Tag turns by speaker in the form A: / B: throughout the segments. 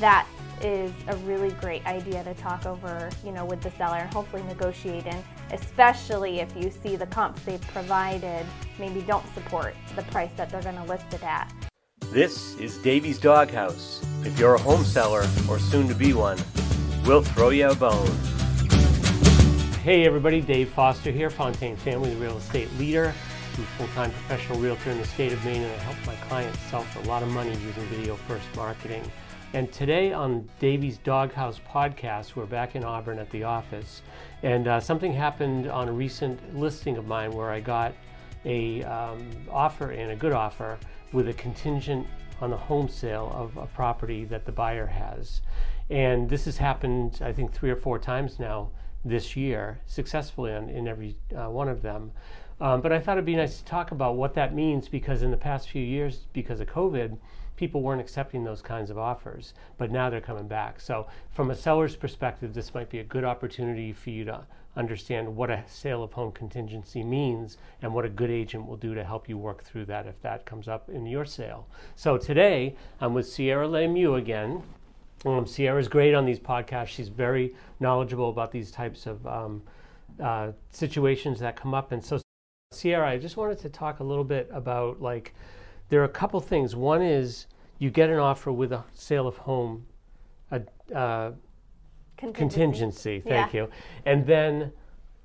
A: that is a really great idea to talk over, you know, with the seller and hopefully negotiate in, especially if you see the comps they've provided maybe don't support the price that they're going to list it at.
B: This is Davy's Doghouse. If you're a home seller or soon to be one, we'll throw you a bone. Hey everybody, Dave Foster here, Fontaine Family Real Estate Leader. I'm a full-time professional realtor in the state of Maine and I help my clients sell for a lot of money using video first marketing. And today on Davy's Doghouse podcast, we're back in Auburn at the office. And uh, something happened on a recent listing of mine where I got a um, offer and a good offer with a contingent on the home sale of a property that the buyer has. And this has happened, I think, three or four times now this year, successfully on, in every uh, one of them. Um, but I thought it'd be nice to talk about what that means because in the past few years, because of COVID, people weren't accepting those kinds of offers, but now they're coming back. So, from a seller's perspective, this might be a good opportunity for you to understand what a sale of home contingency means and what a good agent will do to help you work through that if that comes up in your sale. So, today I'm with Sierra Lemieux again. Um, Sierra's great on these podcasts. She's very knowledgeable about these types of um, uh, situations that come up. And so, Sierra, I just wanted to talk a little bit about like there are a couple things. One is you get an offer with a sale of home, a uh,
A: Contingency.
B: contingency. Thank
A: Yeah.
B: you, and then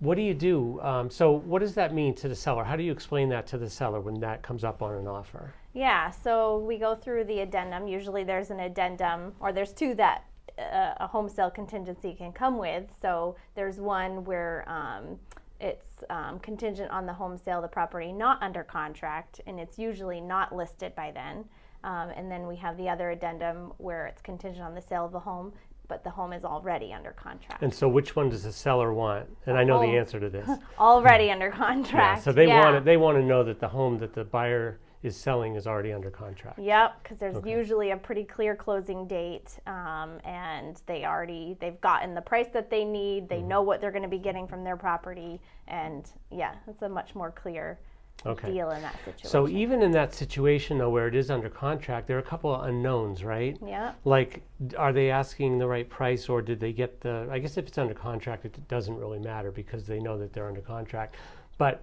B: what do you do? Um, so what does that mean to the seller? How do you explain that to the seller when that comes up on an offer?
A: Yeah, so we go through the addendum. Usually there's an addendum, or there's two that uh, a home sale contingency can come with. So there's one where um, it's um, contingent on the home sale of the property not under contract, and it's usually not listed by then. Um, and then we have the other addendum where it's contingent on the sale of the home, but the home is already under contract.
B: And so which one does the seller want? And I know
A: home.
B: the answer to this.
A: already under contract.
B: Yeah, so they
A: yeah.
B: want to, they want to know that the home that the buyer is selling is already under contract.
A: Yep, because there's
B: Okay.
A: usually a pretty clear closing date, um, and they already they've gotten the price that they need.
B: Mm-hmm.
A: They know what they're going to be getting from their property, and yeah, it's a much more clear
B: Okay.
A: deal in that situation.
B: So even in that situation though, where it is under contract, there are a couple of unknowns, right?
A: yeah,
B: Like, are they asking the right price, or did they get the? I guess if it's under contract, it doesn't really matter because they know that they're under contract. But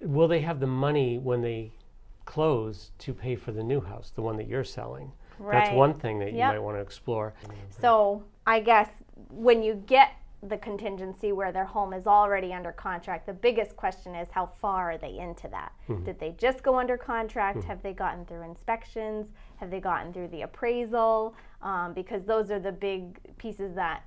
B: will they have the money when they close to pay for the new house, the one that you're selling? That's one thing that you
A: Yep.
B: might want to explore.
A: So I guess when you get the contingency where their home is already under contract, the biggest question is how far are they into that? Mm-hmm. Did they just go under contract? Mm-hmm. Have they gotten through inspections? Have they gotten through the appraisal? Um, because those are the big pieces that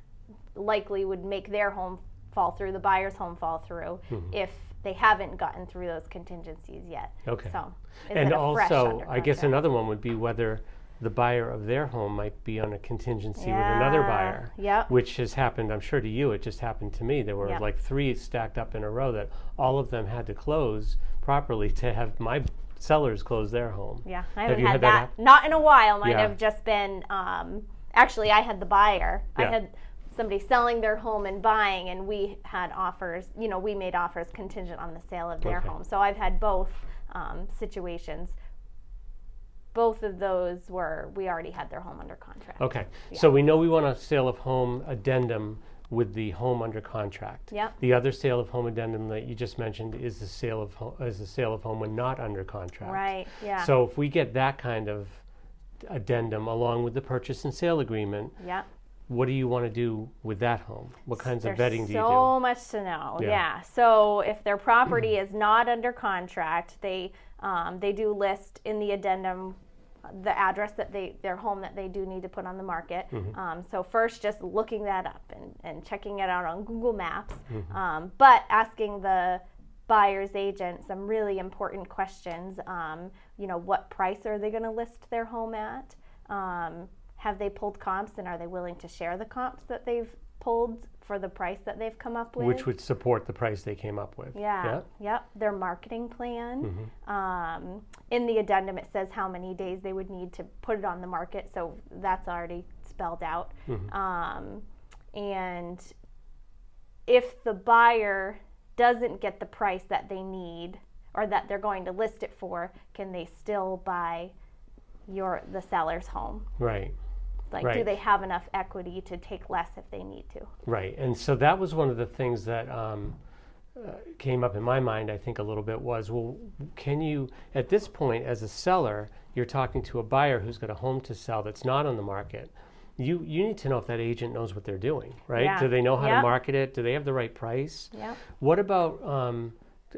A: likely would make their home fall through, the buyer's home fall through, mm-hmm. if they haven't gotten through those contingencies yet.
B: Okay.
A: So,
B: and also, I guess another one would be whether the buyer of their home might be on a contingency with another buyer.
A: yep.
B: Which has happened, I'm sure to you, it just happened to me. There were
A: Yep.
B: like three stacked up in a row that all of them had to close properly to have my sellers close their home.
A: Yeah, I
B: Have
A: haven't
B: you
A: had,
B: had that
A: that. Not in a while. Might
B: Yeah.
A: have just been. Um, actually, I had the buyer. I
B: Yeah.
A: had somebody selling their home and buying, and we had offers. You know, we made offers contingent on the sale of their
B: Okay.
A: home. So I've had both um, situations. Both of those were we already had their home under contract.
B: Okay, so we know we want a sale of home addendum with the home under contract.
A: Yep.
B: The other sale of home addendum that you just mentioned is the sale of home, is the sale of home when not under contract.
A: Right. Yeah.
B: So if we get that kind of addendum along with the purchase and sale agreement,
A: yeah.
B: What do you want to do with that home? What kinds of vetting do you do?
A: so much to know.
B: Yeah.
A: Yeah. So if their property is not under contract, they um, they do list in the addendum the address that they their home that they do need to put on the market.
B: Mm-hmm.
A: Um, so first, just looking that up and, and checking it out on Google Maps,
B: Mm-hmm.
A: um, but asking the buyer's agent some really important questions. Um, you know, what price are they going to list their home at? Have they pulled comps and are they willing to share the comps that they've pulled for the price that they've come up with?
B: Which would support the price they came up with.
A: Yeah. Yep. Their marketing plan.
B: Mm-hmm.
A: Um, in the addendum, it says how many days they would need to put it on the market, so that's already spelled out.
B: Mm-hmm.
A: Um, and if the buyer doesn't get the price that they need or that they're going to list it for, can they still buy your the seller's home?
B: Right.
A: Like, do they have enough equity to take less if they need to?
B: Right, and so that was one of the things that um, uh, came up in my mind. I think a little bit was, well, can you at this point as a seller, you're talking to a buyer who's got a home to sell that's not on the market. You you need to know if that agent knows what they're doing, right?
A: Yeah.
B: Do they know how
A: Yep.
B: to market it? Do they have the right price?
A: Yeah.
B: What about um,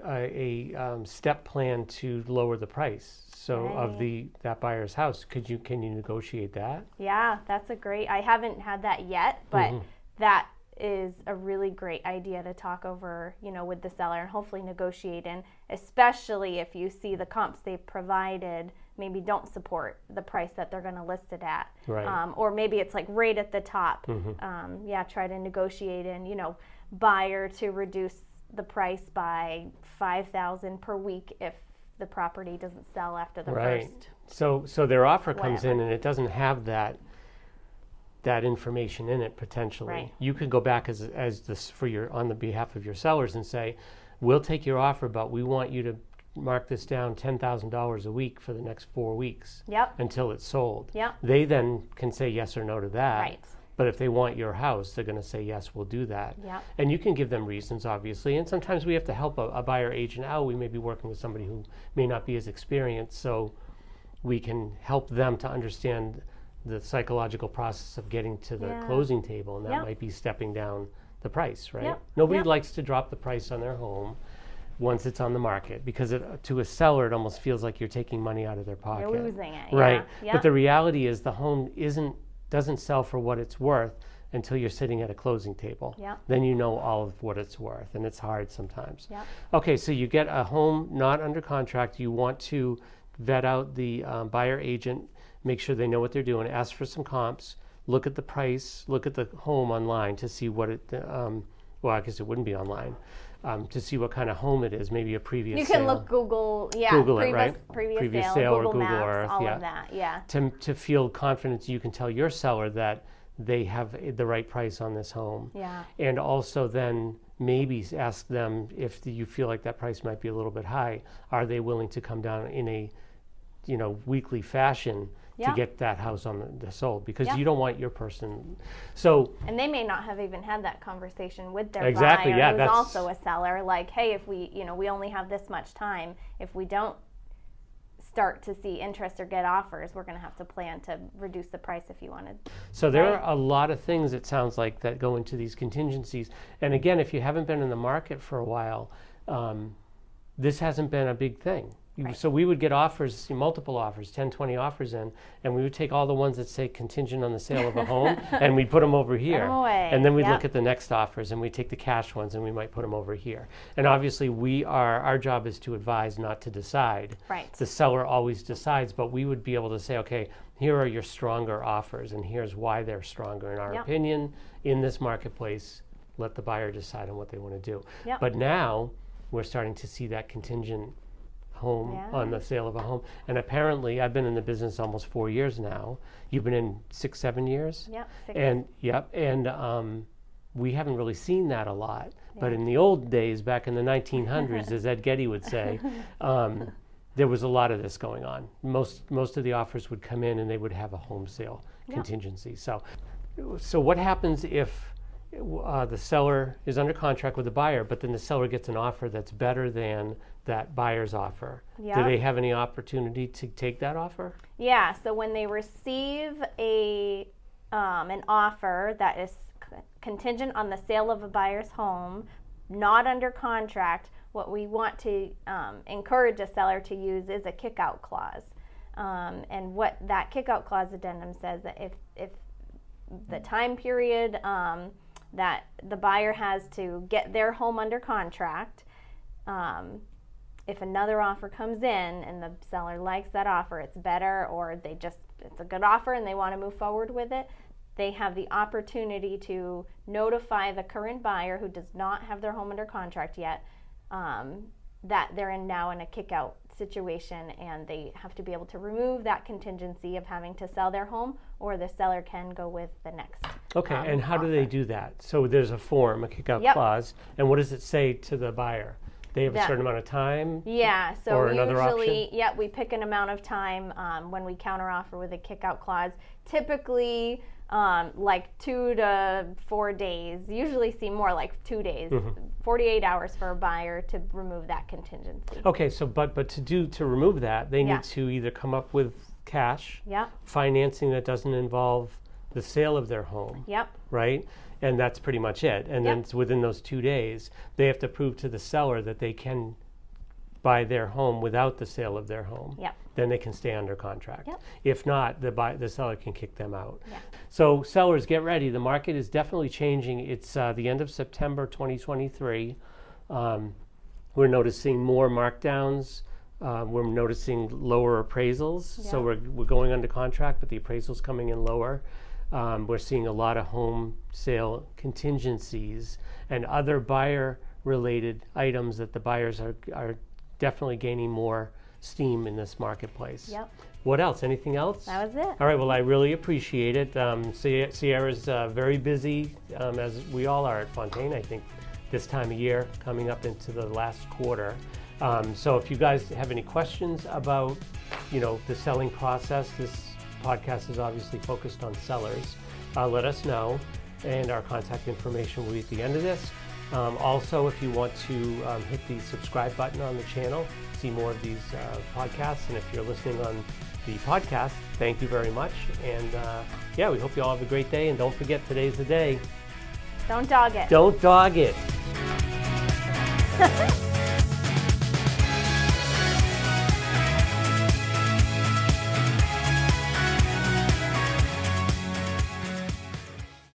B: a, a um, step plan to lower the price? So of the that buyer's house, could you can you negotiate that?
A: Yeah, that's a great. I haven't had that yet, but
B: Mm-hmm.
A: that is a really great idea to talk over, you know, with the seller and hopefully negotiate in, especially if you see the comps they've provided maybe don't support the price that they're going to list it at.
B: Right.
A: Um, or maybe it's like right at the top.
B: Mm-hmm.
A: Um, yeah, try to negotiate in, you know, buyer to reduce the price by 5000 per week if the property doesn't sell after the
B: Right.
A: first.
B: So so their offer comes in and it doesn't have that that information in it potentially.
A: Right.
B: You could go back as as this for your on the behalf of your sellers and say, "We'll take your offer, but we want you to mark this down $10,000 a week for the next 4 weeks
A: Yep.
B: until it's sold."
A: Yep.
B: They then can say yes or no to that.
A: Right.
B: But if they want your house, they're going to say yes, we'll do that.
A: Yep.
B: And you can give them reasons, obviously. And sometimes we have to help a, a buyer agent out. We may be working with somebody who may not be as experienced, so we can help them to understand the psychological process of getting to the
A: Yeah.
B: closing table, and that
A: Yep.
B: might be stepping down the price, right?
A: Yep.
B: Nobody likes to drop the price on their home once it's on the market because it, to a seller it almost feels like you're taking money out of their pocket.
A: You're losing it.
B: Right.
A: Yeah.
B: But the reality is the home isn't doesn't sell for what it's worth until you're sitting at a closing table.
A: Yeah.
B: Then you know all of what it's worth and it's hard sometimes.
A: Yeah.
B: Okay, so you get a home not under contract. You want to vet out the um, buyer agent, make sure they know what they're doing, ask for some comps, look at the price, look at the home online to see what it, um, well, I guess it wouldn't be online, um, to see what kind of home it is, maybe a previous
A: You can
B: sale.
A: look Google, yeah,
B: Google it,
A: previous,
B: right?
A: previous,
B: Previous
A: sale,
B: sale or
A: Google,
B: Google
A: Maps,
B: Earth,
A: all
B: yeah.
A: of that. Yeah.
B: to, to feel confidence you can tell your seller that they have the right price on this home.
A: Yeah.
B: And also then maybe ask them if you feel like that price might be a little bit high, are they willing to come down in a you know weekly fashion
A: Yeah.
B: to get that house on the, the sold because
A: Yeah.
B: you don't want your person so
A: And they may not have even had that conversation with their
B: Exactly,
A: buyer,
B: yeah,
A: who's also a seller. Like, hey, if we, you know, we only have this much time. If we don't start to see interest or get offers, we're going to have to plan to reduce the price if you wanted.
B: So there
A: Right.
B: are a lot of things it sounds like that go into these contingencies. And again, if you haven't been in the market for a while, um, this hasn't been a big thing.
A: Right.
B: So we would get offers, multiple offers, 10, 20 offers in, and we would take all the ones that say contingent on the sale of a home, and we'd put them over here.
A: away.
B: And then we'd
A: Yep.
B: look at the next offers, and we'd take the cash ones, and we might put them over here. And obviously, we are our job is to advise, not to decide
A: Right.
B: the seller always decides, but we would be able to say, okay, here are your stronger offers, and here's why they're stronger in our
A: Yep.
B: opinion in this marketplace. Let the buyer decide on what they want to do.
A: Yep.
B: But now we're starting to see that contingent home
A: Yeah.
B: on the sale of a home, and apparently, I've been in the business almost four years now. You've been in six, seven years.
A: Yep. Six-
B: And yep, and um, we haven't really seen that a lot. But in the old days, back in the 1900s, as Ed Getty would say, um, there was a lot of this going on. Most most of the offers would come in and they would have a home sale contingency. So, so what happens if uh, the seller is under contract with the buyer, but then the seller gets an offer that's better than that buyer's offer? Do they have any opportunity to take that offer?
A: Yeah, so when they receive a um, an offer that is c- contingent on the sale of a buyer's home, not under contract, what we want to um, encourage a seller to use is a kickout clause. Um, and what that kickout clause addendum says that if if the time period um, that the buyer has to get their home under contract, um, if another offer comes in and the seller likes that offer, it's better, or they just it's a good offer and they want to move forward with it, they have the opportunity to notify the current buyer who does not have their home under contract yet um, that they're in now in a kick out situation and they have to be able to remove that contingency of having to sell their home or the seller can go with the next
B: Okay,
A: um,
B: and how do they do that? So there's a form, a kickout
A: Yep.
B: clause, and what does it say to the buyer? they have a certain amount of time.
A: Yeah, so
B: Or another
A: usually, yeah, we pick an amount of time um, when we counteroffer with a kickout clause. Typically, um, like two to four days. Usually, see more like two days,
B: Mm-hmm.
A: 48 hours for a buyer to remove that contingency.
B: Okay, so but but to do to remove that, they
A: Yeah.
B: need to either come up with cash,
A: yeah,
B: financing that doesn't involve the sale of their home,
A: yep,
B: right? And that's pretty much it. And then
A: Yep.
B: it's within those two days, they have to prove to the seller that they can buy their home without the sale of their home.
A: yep,
B: Then they can stay under contract.
A: Yep.
B: If not, the buy, the seller can kick them out.
A: Yeah.
B: So sellers, get ready. The market is definitely changing. It's uh, the end of September 2023. Um, we're noticing more markdowns. Uh, we're noticing lower appraisals. So we're, we're going under contract, but the appraisals coming in lower. Um, we're seeing a lot of home sale contingencies and other buyer related items that the buyers are, are definitely gaining more steam in this marketplace.
A: yep.
B: What else? Anything else?
A: That was it.
B: All right, well, I really appreciate it. Um, Sierra's uh, very busy, um, as we all are at Fontaine, I think, this time of year, coming up into the last quarter. Um, so if you guys have any questions about, you know, the selling process, this podcast is obviously focused on sellers, uh, let us know, and our contact information will be at the end of this. Um, also, if you want to um, hit the subscribe button on the channel, see more of these uh, podcasts, and if you're listening on the podcast, thank you very much. And uh, yeah, we hope you all have a great day. And don't forget, today's the day.
A: Don't dog it.
B: Don't dog it.